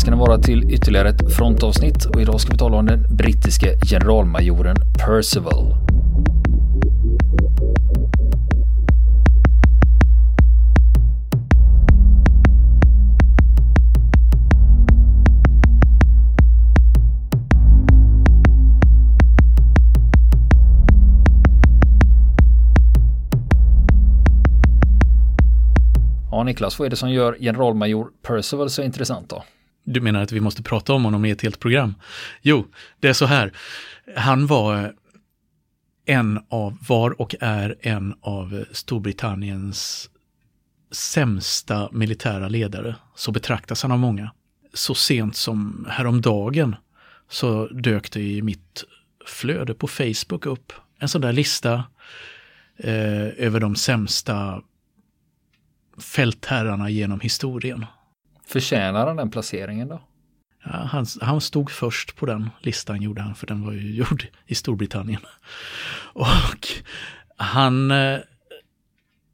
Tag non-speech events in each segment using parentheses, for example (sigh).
ska ni vara till ytterligare ett frontavsnitt och idag ska vi tala om den brittiske generalmajoren Percival. Ja, Niklas, vad är det som gör generalmajor Percival så intressant då? Du menar att vi måste prata om honom i ett helt program? Jo, det är så här. Han var eh, en av, var och är en av Storbritanniens sämsta militära ledare. Så betraktas han av många. Så sent som häromdagen så dök det i mitt flöde på Facebook upp en sån där lista eh, över de sämsta fältherrarna genom historien. Förtjänar han den placeringen då? Ja, han, han, stod först på den listan gjorde han, för den var ju (laughs) gjord i Storbritannien. Och han eh,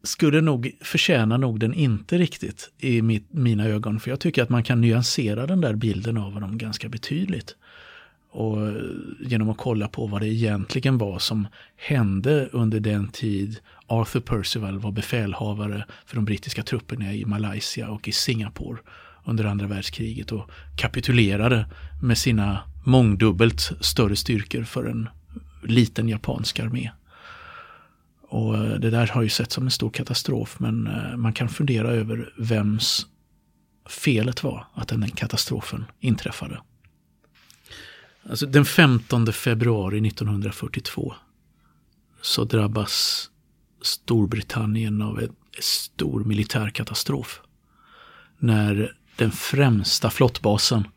skulle nog förtjäna nog den inte riktigt i mitt, mina ögon, för jag tycker att man kan nyansera den där bilden av honom ganska betydligt. Och eh, genom att kolla på vad det egentligen var som hände under den tid Arthur Percival var befälhavare för de brittiska trupperna i Malaysia och i Singapore under andra världskriget och kapitulerade med sina mångdubbelt större styrkor för en liten japansk armé. Och eh, det där har ju sett som en stor katastrof men eh, man kan fundera över vems felet var att den katastrofen inträffade. Alltså den 15 februari 1942 så drabbas Storbritannien av en stor militär katastrof. När den främsta flottbasen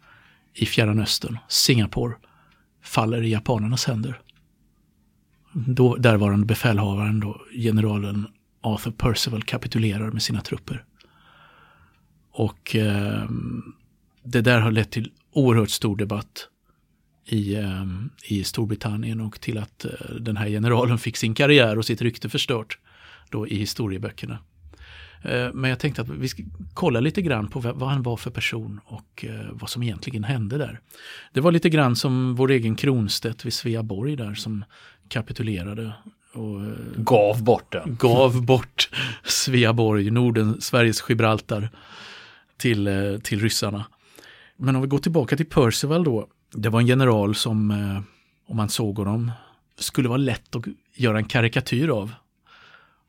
i Fjärran Östern, Singapore, faller i japanernas händer. Då, därvarande befälhavaren, då, generalen Arthur Percival, kapitulerar med sina trupper. Och eh, det där har lett till oerhört stor debatt i, ehm, i Storbritannien och till att eh, den här generalen fick sin karriär och sitt rykte förstört då i historieböckerna. Eh, men jag tänkte att vi ska kolla lite grann på vad han var för person och eh, vad som egentligen hände där. Det var lite grann som vår egen Kronstedt vid Sveaborg där som kapitulerade. Och gav bort den. Gav bort Sveaborg, Norden, Sveriges Gibraltar till, till ryssarna. Men om vi går tillbaka till Percival då det var en general som, eh, om man såg honom, skulle vara lätt att göra en karikatyr av.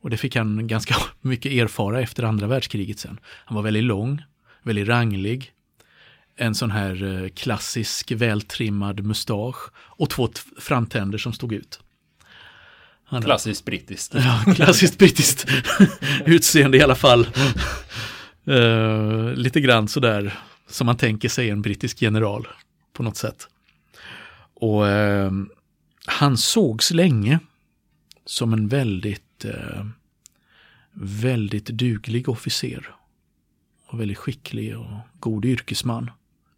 Och det fick han ganska (laughs) mycket erfara efter andra världskriget sen. Han var väldigt lång, väldigt ranglig, en sån här eh, klassisk vältrimmad mustasch och två framtänder som stod ut. Han, klassiskt brittiskt. Ja, klassiskt brittiskt (laughs) utseende i alla fall. Uh, lite grann sådär som man tänker sig en brittisk general på något sätt. Och eh, han sågs länge som en väldigt, eh, väldigt duglig officer. Och väldigt skicklig och god yrkesman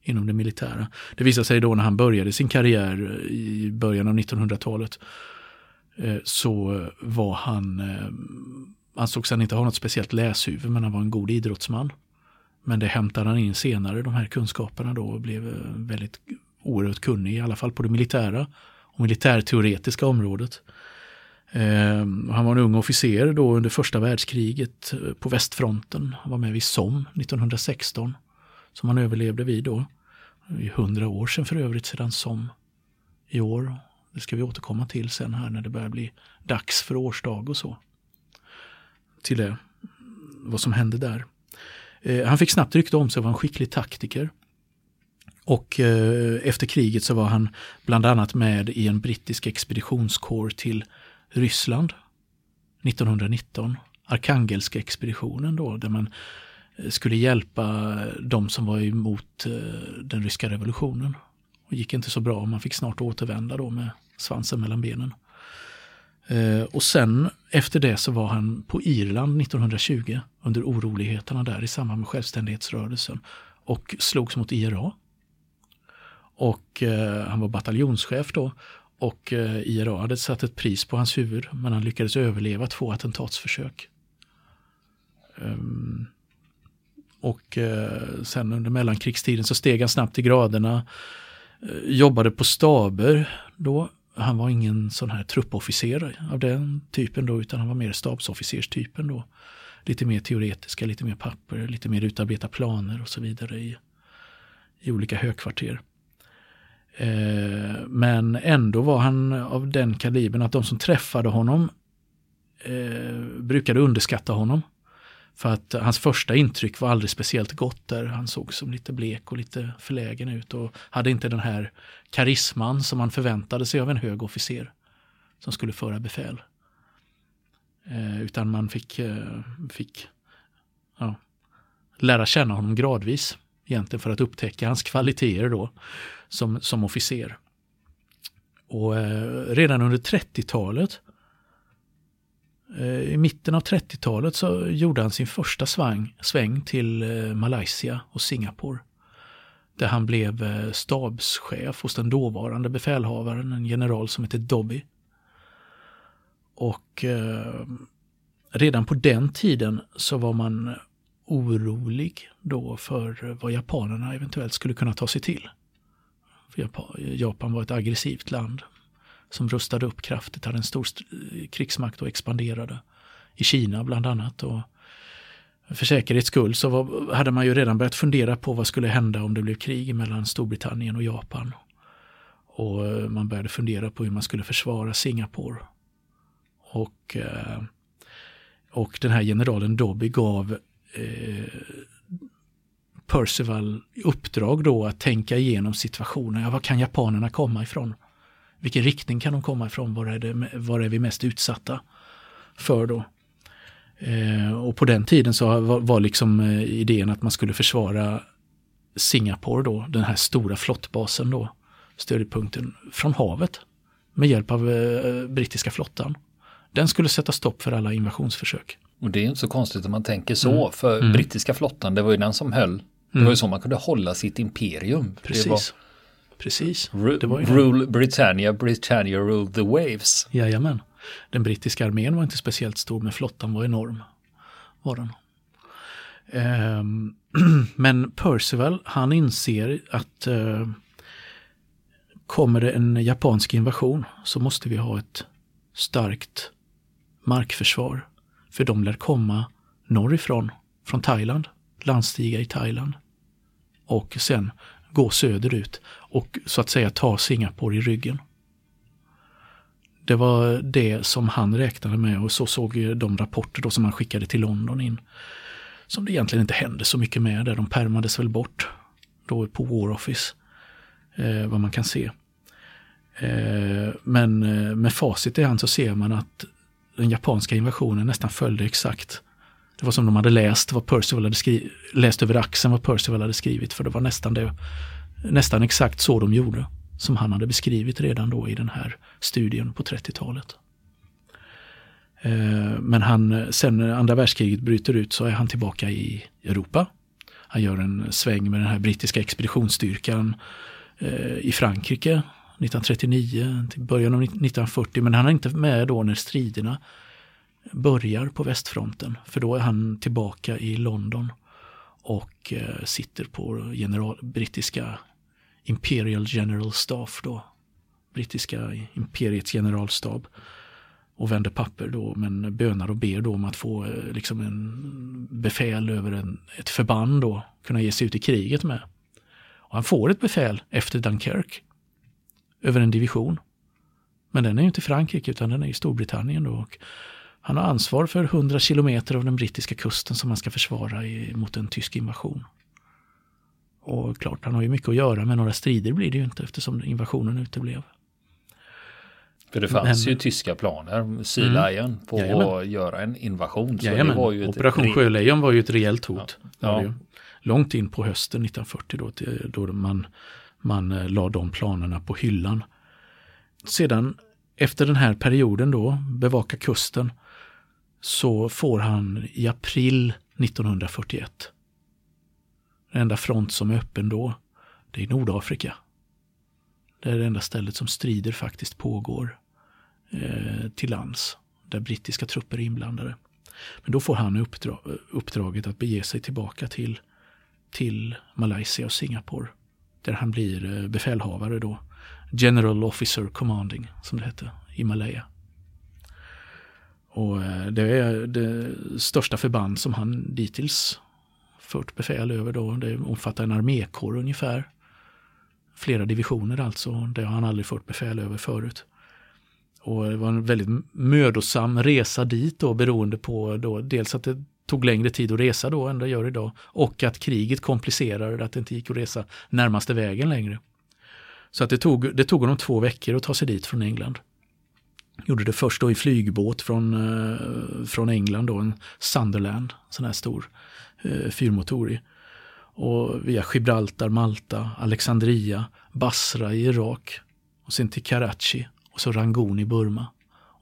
inom det militära. Det visade sig då när han började sin karriär i början av 1900-talet eh, så var han, eh, ansågs han inte ha något speciellt läshuvud men han var en god idrottsman. Men det hämtade han in senare, de här kunskaperna då, och blev eh, väldigt oerhört kunnig, i alla fall på det militära och militärteoretiska området. Eh, han var en ung officer då under första världskriget eh, på västfronten. Han var med vid Somme 1916 som han överlevde vid då. Det är hundra år sedan för övrigt sedan Somme i år. Det ska vi återkomma till sen här när det börjar bli dags för årsdag och så. Till det, vad som hände där. Eh, han fick snabbt rykte om sig att vara en skicklig taktiker. Och eh, efter kriget så var han bland annat med i en brittisk expeditionskår till Ryssland 1919. Arkangelska expeditionen då, där man eh, skulle hjälpa de som var emot eh, den ryska revolutionen. Det gick inte så bra, man fick snart återvända då med svansen mellan benen. Eh, och sen efter det så var han på Irland 1920 under oroligheterna där i samband med självständighetsrörelsen och slogs mot IRA. Och eh, han var bataljonschef då och eh, IRA hade satt ett pris på hans huvud men han lyckades överleva två attentatsförsök. Um, och eh, sen under mellankrigstiden så steg han snabbt i graderna. Eh, jobbade på staber då. Han var ingen sån här truppofficer av den typen då utan han var mer stabsofficerstypen då. Lite mer teoretiska, lite mer papper, lite mer utarbeta planer och så vidare i, i olika högkvarter. Eh, men ändå var han av den kalibern att de som träffade honom eh, brukade underskatta honom. För att hans första intryck var aldrig speciellt gott där. Han såg som lite blek och lite förlägen ut och hade inte den här karisman som man förväntade sig av en hög officer som skulle föra befäl. Eh, utan man fick, eh, fick ja, lära känna honom gradvis egentligen för att upptäcka hans kvaliteter då som, som officer. Och eh, redan under 30-talet Eh, Eh, I mitten av 30-talet så gjorde han sin första svang, sväng till eh, Malaysia och Singapore. Där han blev eh, stabschef hos den dåvarande befälhavaren, en general som hette Dobby. Och eh, redan på den tiden så var man orolig då för vad japanerna eventuellt skulle kunna ta sig till. För Japan var ett aggressivt land som rustade upp kraftigt, hade en stor eh, krigsmakt och expanderade. I Kina bland annat. Och för säkerhets skull så var, hade man ju redan börjat fundera på vad skulle hända om det blev krig mellan Storbritannien och Japan. Och eh, man började fundera på hur man skulle försvara Singapore. Och, eh, och den här generalen Dobby gav eh, Percival uppdrag då att tänka igenom situationen. Ja, var kan japanerna komma ifrån? Vilken riktning kan de komma ifrån? Var är, det, var är vi mest utsatta för då? Eh, och på den tiden så var, var liksom eh, idén att man skulle försvara Singapore då, den här stora flottbasen då, stödjepunkten från havet med hjälp av eh, brittiska flottan. Den skulle sätta stopp för alla invasionsförsök. Och det är inte så konstigt om man tänker så, mm. för mm. brittiska flottan, det var ju den som höll, det mm. var ju så man kunde hålla sitt imperium. Precis. Precis. det var rule Britannia, Britannia rule the waves. Jajamän. Den brittiska armén var inte speciellt stor men flottan var enorm. Var den. Um, (clears throat) men Percival han inser att uh, kommer det en japansk invasion så måste vi ha ett starkt markförsvar. För de lär komma norrifrån, från Thailand, landstiga i Thailand. Och sen gå söderut och så att säga ta Singapore i ryggen. Det var det som han räknade med och så såg de rapporter då som han skickade till London in. Som det egentligen inte hände så mycket med där. De pärmades väl bort då på War Office. Eh, vad man kan se. Eh, men eh, med facit i hand så ser man att den japanska invasionen nästan följde exakt. Det var som de hade läst vad Percival hade skrivit, läst över axeln vad Percival hade skrivit för det var nästan det nästan exakt så de gjorde, som han hade beskrivit redan då i den här studien på 30-talet. Eh, men han, sen när andra världskriget bryter ut så är han tillbaka i Europa. Han gör en sväng med den här brittiska expeditionsstyrkan eh, i Frankrike 1939 till början av 1940. Men han är inte med då när striderna börjar på västfronten. För då är han tillbaka i London och eh, sitter på general, brittiska Imperial General Staff då. Brittiska imperiets generalstab. Och vänder papper då men bönar och ber då om att få eh, liksom en befäl över en, ett förband då. Kunna ge sig ut i kriget med. Och han får ett befäl efter Dunkirk. Över en division. Men den är ju inte Frankrike utan den är i Storbritannien då. Och han har ansvar för 100 kilometer av den brittiska kusten som han ska försvara i, mot en tysk invasion. Och klart, han har ju mycket att göra, men några strider blir det ju inte eftersom invasionen uteblev. För det fanns men, ju tyska planer, Sea mm. Lion, på jajamän. att göra en invasion. Så jajamän. det var ju Operation re... Sjölejon var ju ett rejält hot. Ja. Ja. Långt in på hösten 1940 då, då man, man eh, la de planerna på hyllan. Sedan efter den här perioden då, bevaka kusten, så får han i april 1941 den enda front som är öppen då, det är Nordafrika. Det är det enda stället som strider faktiskt pågår eh, till lands, där brittiska trupper är inblandade. Men då får han uppdra uppdraget att bege sig tillbaka till till Malaysia och Singapore. Där han blir eh, befälhavare då. General Officer Commanding som det hette i Malaya. Och eh, det är det största förband som han dittills fört befäl över då. Det omfattar en armékår ungefär. Flera divisioner alltså. Det har han aldrig fört befäl över förut. Och det var en väldigt mödosam resa dit då beroende på då dels att det tog längre tid att resa då än det gör idag och att kriget komplicerade att det inte gick att resa närmaste vägen längre. Så att det tog, det tog honom två veckor att ta sig dit från England. Gjorde det först då i flygbåt från, eh, från England, då, en Sunderland, sån här stor eh, fyrmotorig. Och via Gibraltar, Malta, Alexandria, Basra i Irak och sen till Karachi och så Rangoon i Burma.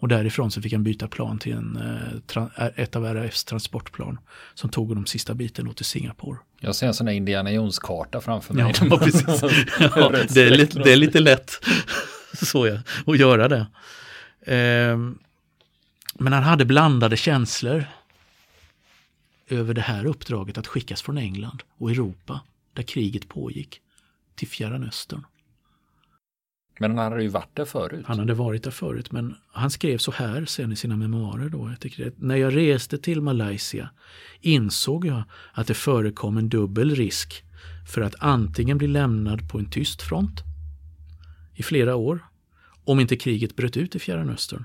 Och därifrån så fick han byta plan till en, eh, ett av RAFs transportplan som tog de sista biten till Singapore. Jag ser en sån där Indiana Jones-karta framför mig. Ja, (laughs) precis. (laughs) ja, det, är (laughs) lite, det är lite lätt så ja, att göra det. Ehm, men han hade blandade känslor över det här uppdraget att skickas från England och Europa, där kriget pågick, till Fjärran Östern. Men han hade ju varit där förut. Han hade varit där förut, men han skrev så här sen i sina memoarer. Då. Jag tycker när jag reste till Malaysia insåg jag att det förekom en dubbel risk för att antingen bli lämnad på en tyst front i flera år, om inte kriget bröt ut i Fjärran Östern.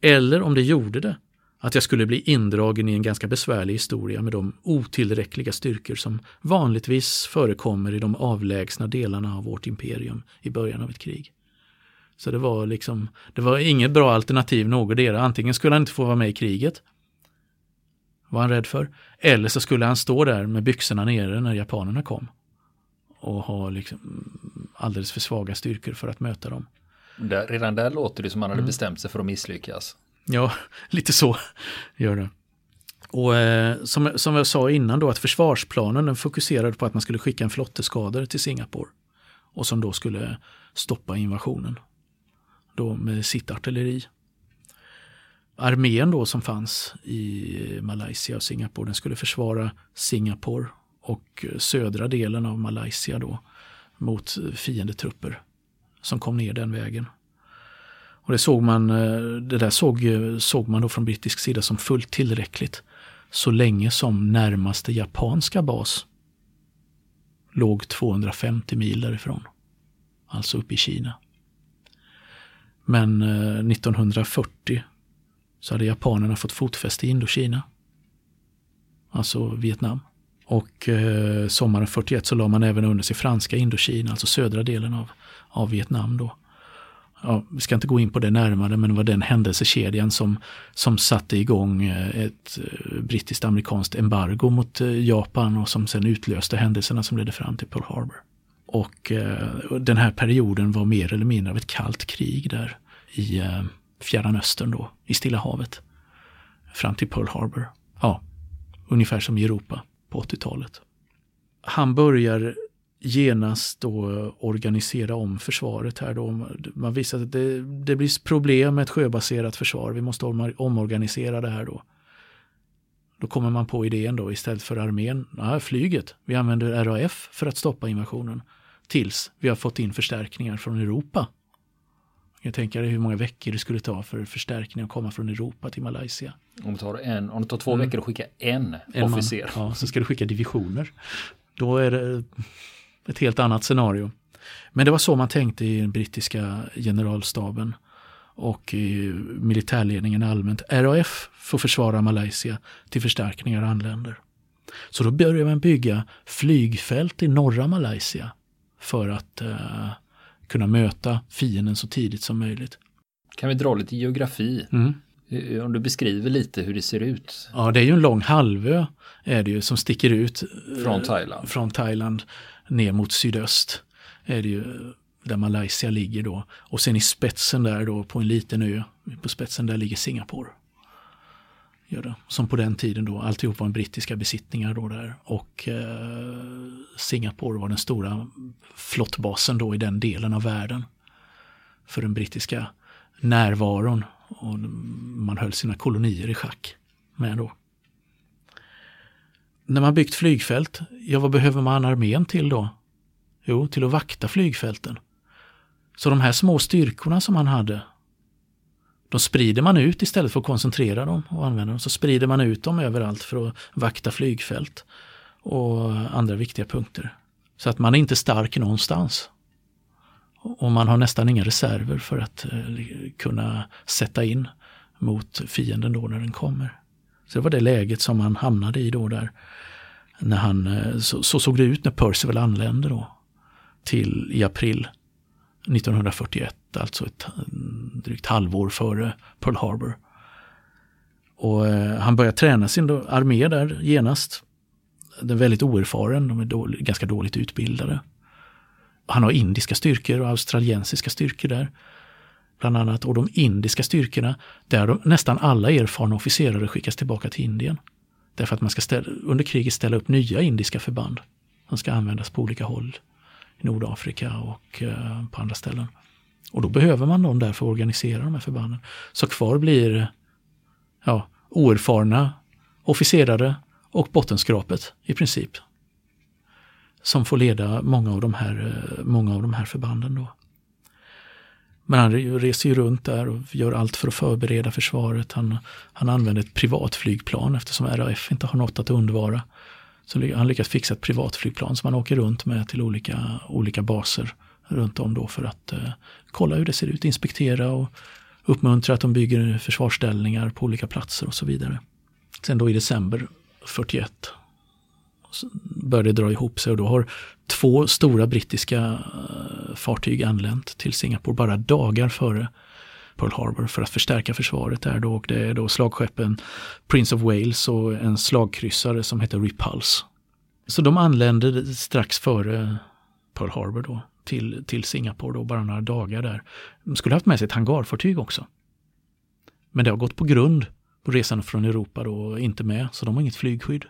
Eller om det gjorde det, att jag skulle bli indragen i en ganska besvärlig historia med de otillräckliga styrkor som vanligtvis förekommer i de avlägsna delarna av vårt imperium i början av ett krig. Så det var liksom, det var inget bra alternativ någotdera. Antingen skulle han inte få vara med i kriget, var han rädd för, eller så skulle han stå där med byxorna nere när japanerna kom och ha liksom alldeles för svaga styrkor för att möta dem. Där, redan där låter det som man hade mm. bestämt sig för att misslyckas. Ja, (laughs) lite så gör det. Och eh, som, som jag sa innan då att försvarsplanen den fokuserade på att man skulle skicka en flotteskadare till Singapore. Och som då skulle stoppa invasionen. Då med sitt artilleri. Armén då som fanns i Malaysia och Singapore den skulle försvara Singapore och södra delen av Malaysia då mot fiendetrupper som kom ner den vägen. Och det såg man, eh, det där såg, såg man då från brittisk sida som fullt tillräckligt. Så länge som närmaste japanska bas låg 250 mil därifrån. Alltså uppe i Kina. Men eh, 1940 så hade japanerna fått fotfäste i Indokina. Alltså Vietnam. Och eh, sommaren 41 så la man även under sig franska Indokina, alltså södra delen av, av Vietnam då ja, vi ska inte gå in på det närmare, men det var den händelsekedjan som, som satte igång eh, ett eh, brittiskt-amerikanskt embargo mot eh, Japan och som sen utlöste händelserna som ledde fram till Pearl Harbor. Och eh, den här perioden var mer eller mindre av ett kallt krig där i eh, Fjärran Östern då, i Stilla havet. Fram till Pearl Harbor. Ja, ungefär som i Europa på 80-talet. Han börjar genast då organisera om försvaret här då. Man visar att det, det blir problem med ett sjöbaserat försvar. Vi måste omorganisera det här då. Då kommer man på idén då istället för armén, ja, flyget. Vi använder RAF för att stoppa invasionen. Tills vi har fått in förstärkningar från Europa. Jag tänker hur många veckor det skulle ta för förstärkning att komma från Europa till Malaysia. Om det tar, en, om det tar två mm. veckor att skicka en, en officer. Man, ja, så ska du skicka divisioner. Då är det ett helt annat scenario. Men det var så man tänkte i den brittiska generalstaben och i militärledningen allmänt. RAF får försvara Malaysia till förstärkningar anländer. Så då började man bygga flygfält i norra Malaysia för att uh, kunna möta fienden så tidigt som möjligt. Kan vi dra lite geografi? Mm. Om du beskriver lite hur det ser ut. Ja, det är ju en lång halvö är det ju, som sticker ut. Från Thailand. Från Thailand ner mot sydöst är det ju där Malaysia ligger då. Och sen i spetsen där då på en liten ö, på spetsen där ligger Singapore. Göra. Som på den tiden då, alltihop var en brittiska besittningar då där. Och eh, Singapore var den stora flottbasen då i den delen av världen. För den brittiska närvaron. Och man höll sina kolonier i schack med då. när man byggt flygfält, ja vad behöver man armén till då? Jo, till att vakta flygfälten. Så de här små styrkorna som man hade, de sprider man ut istället för att koncentrera dem och använda dem. Så sprider man ut dem överallt för att vakta flygfält och andra viktiga punkter. Så att man är inte stark någonstans. Och man har nästan inga reserver för att eh, kunna sätta in mot fienden då när den kommer. Så det var det läget som han hamnade i då där. När han, eh, så, så såg det ut när Percival anlände då. Till i april 1941, alltså ett drygt halvår före Pearl Harbor. Och eh, han börjar träna sin armé där genast. Den är väldigt oerfaren, de är dålig, ganska dåligt utbildade. Han har indiska styrkor och australiensiska styrkor där. Bland annat. Och de indiska styrkorna, där de, nästan alla erfarna officerare skickas tillbaka till Indien. Därför att man ska ställa, under kriget ställa upp nya indiska förband. Som ska användas på olika håll. I Nordafrika och eh, på andra ställen. Och då behöver man någon där för att organisera de här förbanden. Så kvar blir ja, oerfarna officerare och bottenskrapet i princip. Som får leda många av de här, eh, många av de här förbanden. Då. Men han reser ju runt där och gör allt för att förbereda försvaret. Han, han använder ett privatflygplan eftersom RAF inte har något att undvara. Så han lyckas fixa ett privatflygplan som han åker runt med till olika, olika baser runt om då för att eh, kolla hur det ser ut, inspektera och uppmuntra att de bygger försvarsställningar på olika platser och så vidare. Sen då i december 41 började det dra ihop sig och då har två stora brittiska eh, fartyg anlänt till Singapore bara dagar före Pearl Harbor för att förstärka försvaret där då. Och det är då slagskeppen Prince of Wales och en slagkryssare som heter Repulse. Så de anlände strax före Pearl Harbor då till, till Singapore då, bara några dagar där. De skulle haft med sig ett hangarfartyg också. Men det har gått på grund på resan från Europa då inte med, så de har inget flygskydd.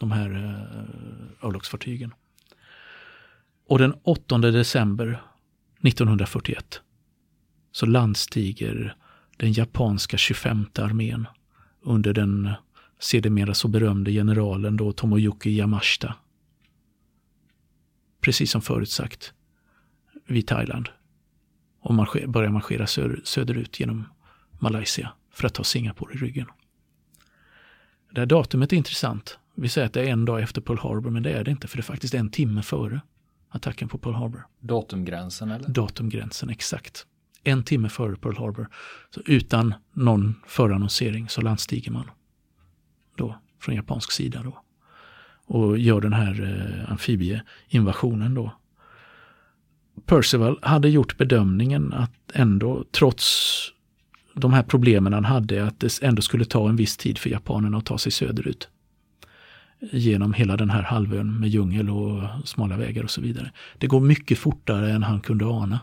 De här eh, örlogsfartygen. Och den 8 december 1941 så landstiger den japanska 25 armén under den sedermera så berömde generalen då Tomoyuki Yamashita. Precis som förutsagt vid Thailand och marscher, börjar marschera söder, söderut genom Malaysia för att ta Singapore i ryggen. Det här datumet är intressant. Vi säger att det är en dag efter Pearl Harbor, men det är det inte, för det är faktiskt en timme före attacken på Pearl Harbor. Datumgränsen eller? Datumgränsen, exakt. En timme före Pearl Harbor. Så utan någon förannonsering så landstiger man då från japansk sida då. Och gör den här eh, amfibieinvasionen då. Percival hade gjort bedömningen att ändå, trots de här problemen han hade, att det ändå skulle ta en viss tid för japanerna att ta sig söderut genom hela den här halvön med djungel och smala vägar och så vidare. Det går mycket fortare än han kunde ana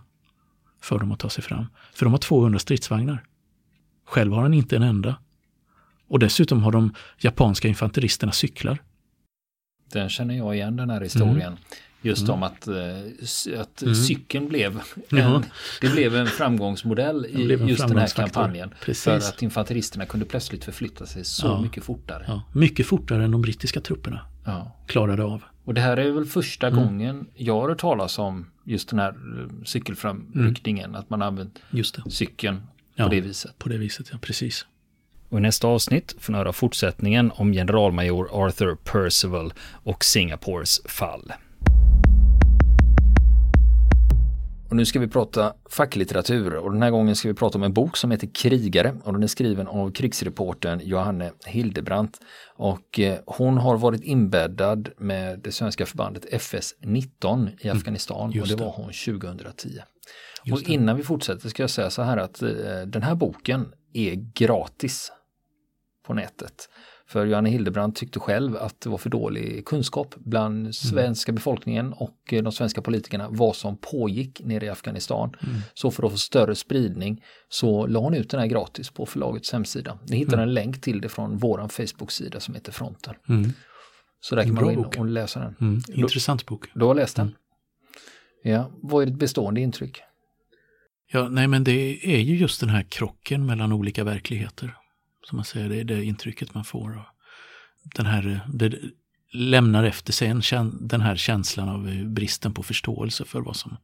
för dem att ta sig fram. För de har 200 stridsvagnar. Själv har han inte en enda. Och dessutom har de japanska infanteristerna cyklar. Den känner jag igen den här historien. Mm. Just mm. om att, eh, att mm. cykeln blev en, det blev en framgångsmodell i en just den här kampanjen. Precis. För att infanteristerna kunde plötsligt förflytta sig så ja. mycket fortare. Ja. Mycket fortare än de brittiska trupperna ja. klarade av. Och det här är väl första mm. gången jag har hört talas om just den här eh, cykelframryckningen. Mm. Att man använt cykeln på det viset. På det viset, ja precis. Och i nästa avsnitt får ni höra fortsättningen om generalmajor Arthur Percival och Singapores fall. Och nu ska vi prata facklitteratur och den här gången ska vi prata om en bok som heter Krigare och den är skriven av krigsreportern Johanne Hildebrandt. Och eh, hon har varit inbäddad med det svenska förbandet FS 19 i mm, Afghanistan mm, och det var hon 2010. Just och innan vi fortsätter ska jag säga så här att eh, den här boken är gratis på nätet. För Johanne Hildebrandt tyckte själv att det var för dålig kunskap bland mm. svenska mm. befolkningen och eh, de svenska politikerna vad som pågick nere i Afghanistan. Mm. Så för att få större spridning så la hon ut den här gratis på förlagets hemsida. Ni hittar mm. en länk till det från våran Facebook-sida som heter Fronten. Mm. Så där kan man gå in och läsa den. Mm. Intressant bok. Du har läst den? Ja, vad är ditt bestående intryck? Ja, nej men det är ju just den här krocken mellan olika verkligheter som man säger, det är det intrycket man får. Den här, det lämnar efter sig en, den här känslan av bristen på förståelse för vad som,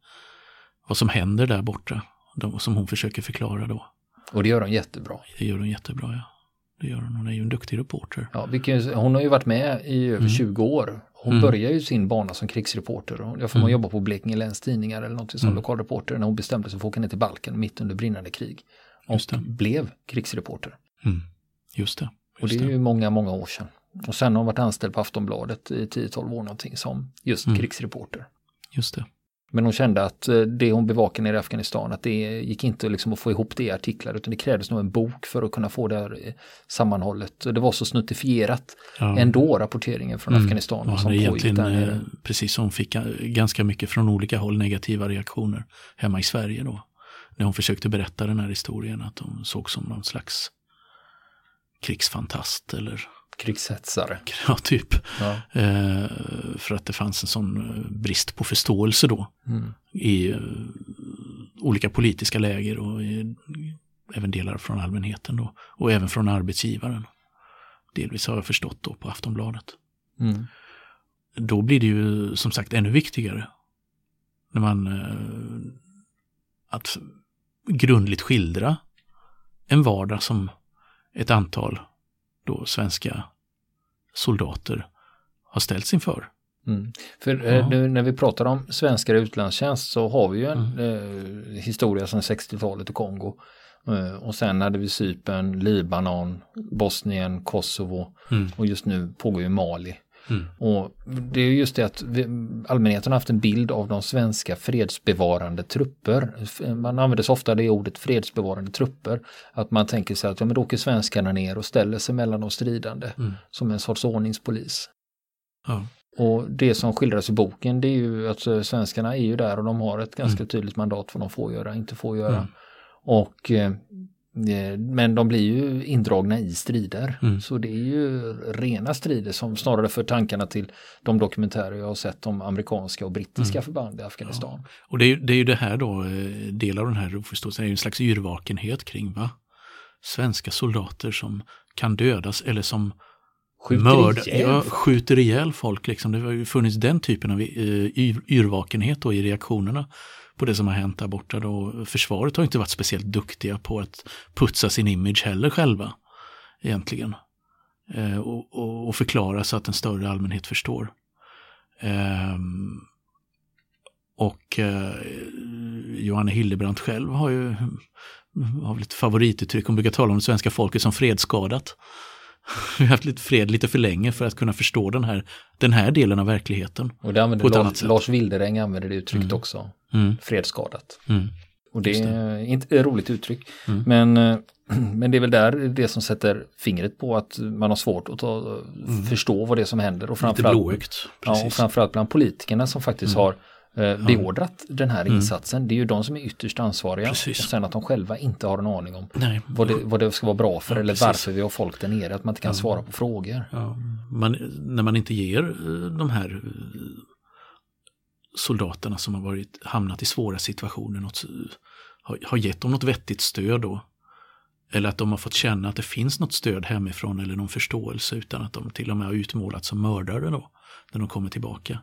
vad som händer där borta. De, som hon försöker förklara då. Och det gör hon jättebra. Det gör hon jättebra, ja. Det gör hon. Hon är ju en duktig reporter. Ja, vilken, hon har ju varit med i över mm. 20 år. Hon mm. började ju sin bana som krigsreporter. Jag får mm. jobba på Blekinge Läns Tidningar eller något som mm. lokalreporter när hon bestämde sig för att åka ner till Balkan mitt under brinnande krig. Och blev krigsreporter. Mm. Just det. Just och det är ju många, många år sedan. Och sen har hon varit anställd på Aftonbladet i 10-12 år någonting som just mm. krigsreporter. Just det. Men hon kände att eh, det hon bevakade nere i Afghanistan, att det gick inte liksom att få ihop det i artiklar, utan det krävdes nog en bok för att kunna få det här eh, sammanhållet. Det var så snuttifierat ja. ändå, rapporteringen från mm. Afghanistan. Ja, som egentligen, där nere. precis som fick ganska mycket från olika håll negativa reaktioner hemma i Sverige då. När hon försökte berätta den här historien, att hon såg som någon slags krigsfantast eller krigshetsare. (laughs) Ja, typ. Ja. Eh, för att det fanns en sån eh, brist på förståelse då mm. i eh, olika politiska läger och i, även delar från allmänheten då. Och även från arbetsgivaren. Delvis har jag förstått då på Aftonbladet. Mm. Då blir det ju som sagt ännu viktigare när man eh, att grundligt skildra en vardag som ett antal då svenska soldater har ställts inför. Mm. För eh, ja. nu när vi pratar om svenskar i utlandstjänst så har vi ju en mm. eh, historia sedan 60-talet i Kongo. Eh, och sen hade vi Cypern, Libanon, Bosnien, Kosovo mm. och just nu pågår ju Mali. Mm. Och det är just det att vi, allmänheten har haft en bild av de svenska fredsbevarande trupper. Man använder så ofta det ordet fredsbevarande trupper. Att man tänker sig att ja, men då åker svenskarna ner och ställer sig mellan de stridande mm. som en sorts ordningspolis. Ja. Och det som skildras i boken det är ju att eh, svenskarna är ju där och de har ett ganska mm. tydligt mandat vad de får göra, inte får göra. Mm. Och eh, Eh, men de blir ju indragna i strider. Mm. Så det är ju rena strider som snarare för tankarna till de dokumentärer jag har sett om amerikanska och brittiska mm. förband i Afghanistan. Ja. Och det är, det är ju det här då, eh, del av den här oförståelsen, är en slags yrvakenhet kring va? Svenska soldater som kan dödas eller som skjuter, mörd, ihjäl. Ja, skjuter ihjäl folk. Liksom. Det har ju funnits den typen av eh, yrvakenhet då i reaktionerna på det som har hänt där borta. Då. Försvaret har inte varit speciellt duktiga på att putsa sin image heller själva egentligen. Eh, och, och, och, förklara så att en större allmänhet förstår. Eh, och eh, Johanne Hildebrandt själv har ju har väl ett favorituttryck, hon brukar tala om det svenska folket som fredsskadat. (laughs) Vi har haft lite fred lite för länge för att kunna förstå den här, den här delen av verkligheten. Och det använder Lars, Lars Wilderäng använder det uttrycket mm. också. Mm. Fredsskadat. Mm. Och det, är inte ett roligt uttryck. Mm. Men, eh, (clears throat) men det är väl där det som sätter fingret på att man har svårt att ta, mm. förstå vad det är som händer. Och framförallt, ja, och framförallt bland politikerna som faktiskt mm. har eh, beordrat den här mm. insatsen. Det är ju de som är ytterst ansvariga. Precis. Och sen att de själva inte har en aning om vad det, vad det ska vara bra för ja, eller varför vi har folk där nere. Att man inte kan ja. svara på frågor. Ja. Man, när man inte ger eh, de här eh, soldaterna som har varit, hamnat i svåra situationer något, har, har gett dem något vettigt stöd då. Eller att de har fått känna att det finns något stöd hemifrån eller någon förståelse utan att de till och med har utmålats som mördare då. När de kommer tillbaka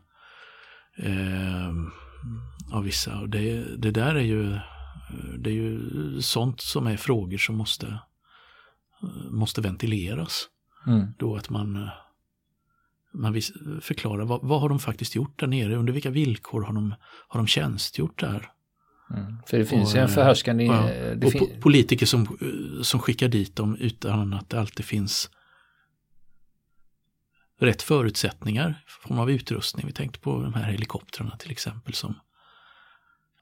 eh, av vissa. Och det, det där är ju, det är ju sånt som är frågor som måste, måste ventileras. Mm. Då att man, man vill förklara vad, vad har de faktiskt gjort där nere, under vilka villkor har de, har de tjänstgjort där. Mm. För det finns och, ju en förhärskande... Ja, och fin politiker som, som skickar dit dem utan att det alltid finns rätt förutsättningar form av utrustning. Vi tänkte på de här helikoptrarna till exempel som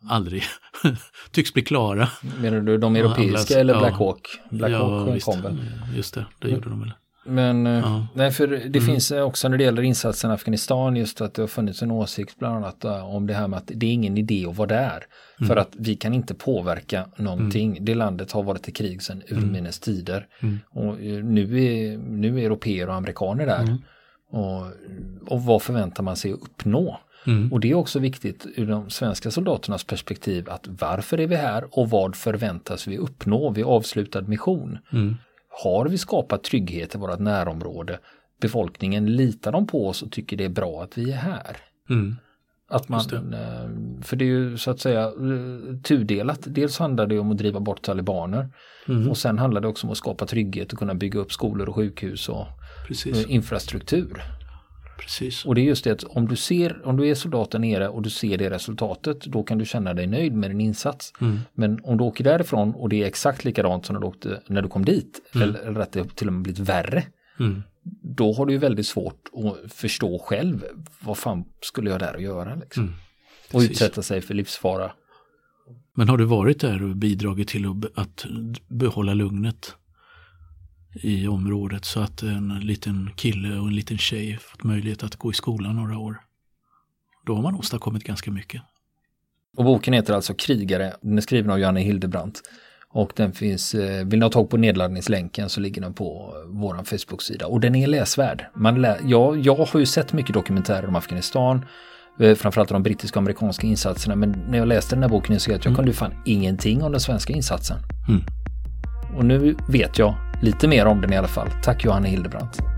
aldrig (laughs) tycks bli klara. Menar du de europeiska ja, eller Black Hawk? Black ja, Hawk kom väl? Just det, det gjorde de väl. Men eh, ja. nej, för det mm. finns också när det gäller insatsen i Afghanistan just att det har funnits en åsikt bland annat eh, om det här med att det är ingen idé att vara där. Mm. För att vi kan inte påverka någonting. Mm. Det landet har varit i krig sedan urminnes tider. Mm. Och eh, nu är, nu är europeer och amerikaner där. Och, och vad förväntar man sig att uppnå? Mm. Och det är också viktigt ur de svenska soldaternas perspektiv att varför är vi här och vad förväntas vi uppnå vid avslutad mission? Mm. Har vi skapat trygghet i vårt närområde? befolkningen, litar de på oss och tycker det är bra att vi är här? Mm. Att man, eh, för det är ju så att säga eh, tudelat. Dels handlar det om att driva bort talibaner mm. och sen handlar det också om att skapa trygghet och kunna bygga upp skolor och sjukhus och Precis. infrastruktur. Precis. Och det är just det att om du ser, om du är soldat där nere och du ser det resultatet, då kan du känna dig nöjd med din insats. Mm. Men om du åker därifrån och det är exakt likadant som när du, åkte, när du kom dit, mm. eller, eller att det till och med blivit värre, mm. Då har du ju väldigt svårt att förstå själv, vad fan skulle jag där och göra? Liksom. Mm. Och utsätta sig för livsfara. Men har du varit där och bidragit till att behålla lugnet? i området så att en liten kille och en liten tjej fått möjlighet att gå i skolan några år. Då har man åstadkommit ganska mycket. Och boken heter alltså Krigare, den är skriven av Janne Hildebrandt. Och den finns, eh, vill ni ha tag på nedladdningslänken så ligger den på vår Facebook-sida. Och den är läsvärd. Man lä ja, jag har ju sett mycket dokumentärer om Afghanistan, eh, framförallt de brittiska och amerikanska insatserna. Men när jag läste den här boken så jag att jag mm. kunde fan ingenting om den svenska insatsen. Mm. Och nu vet jag lite mer om den i alla fall. Tack Johanna Hildebrandt.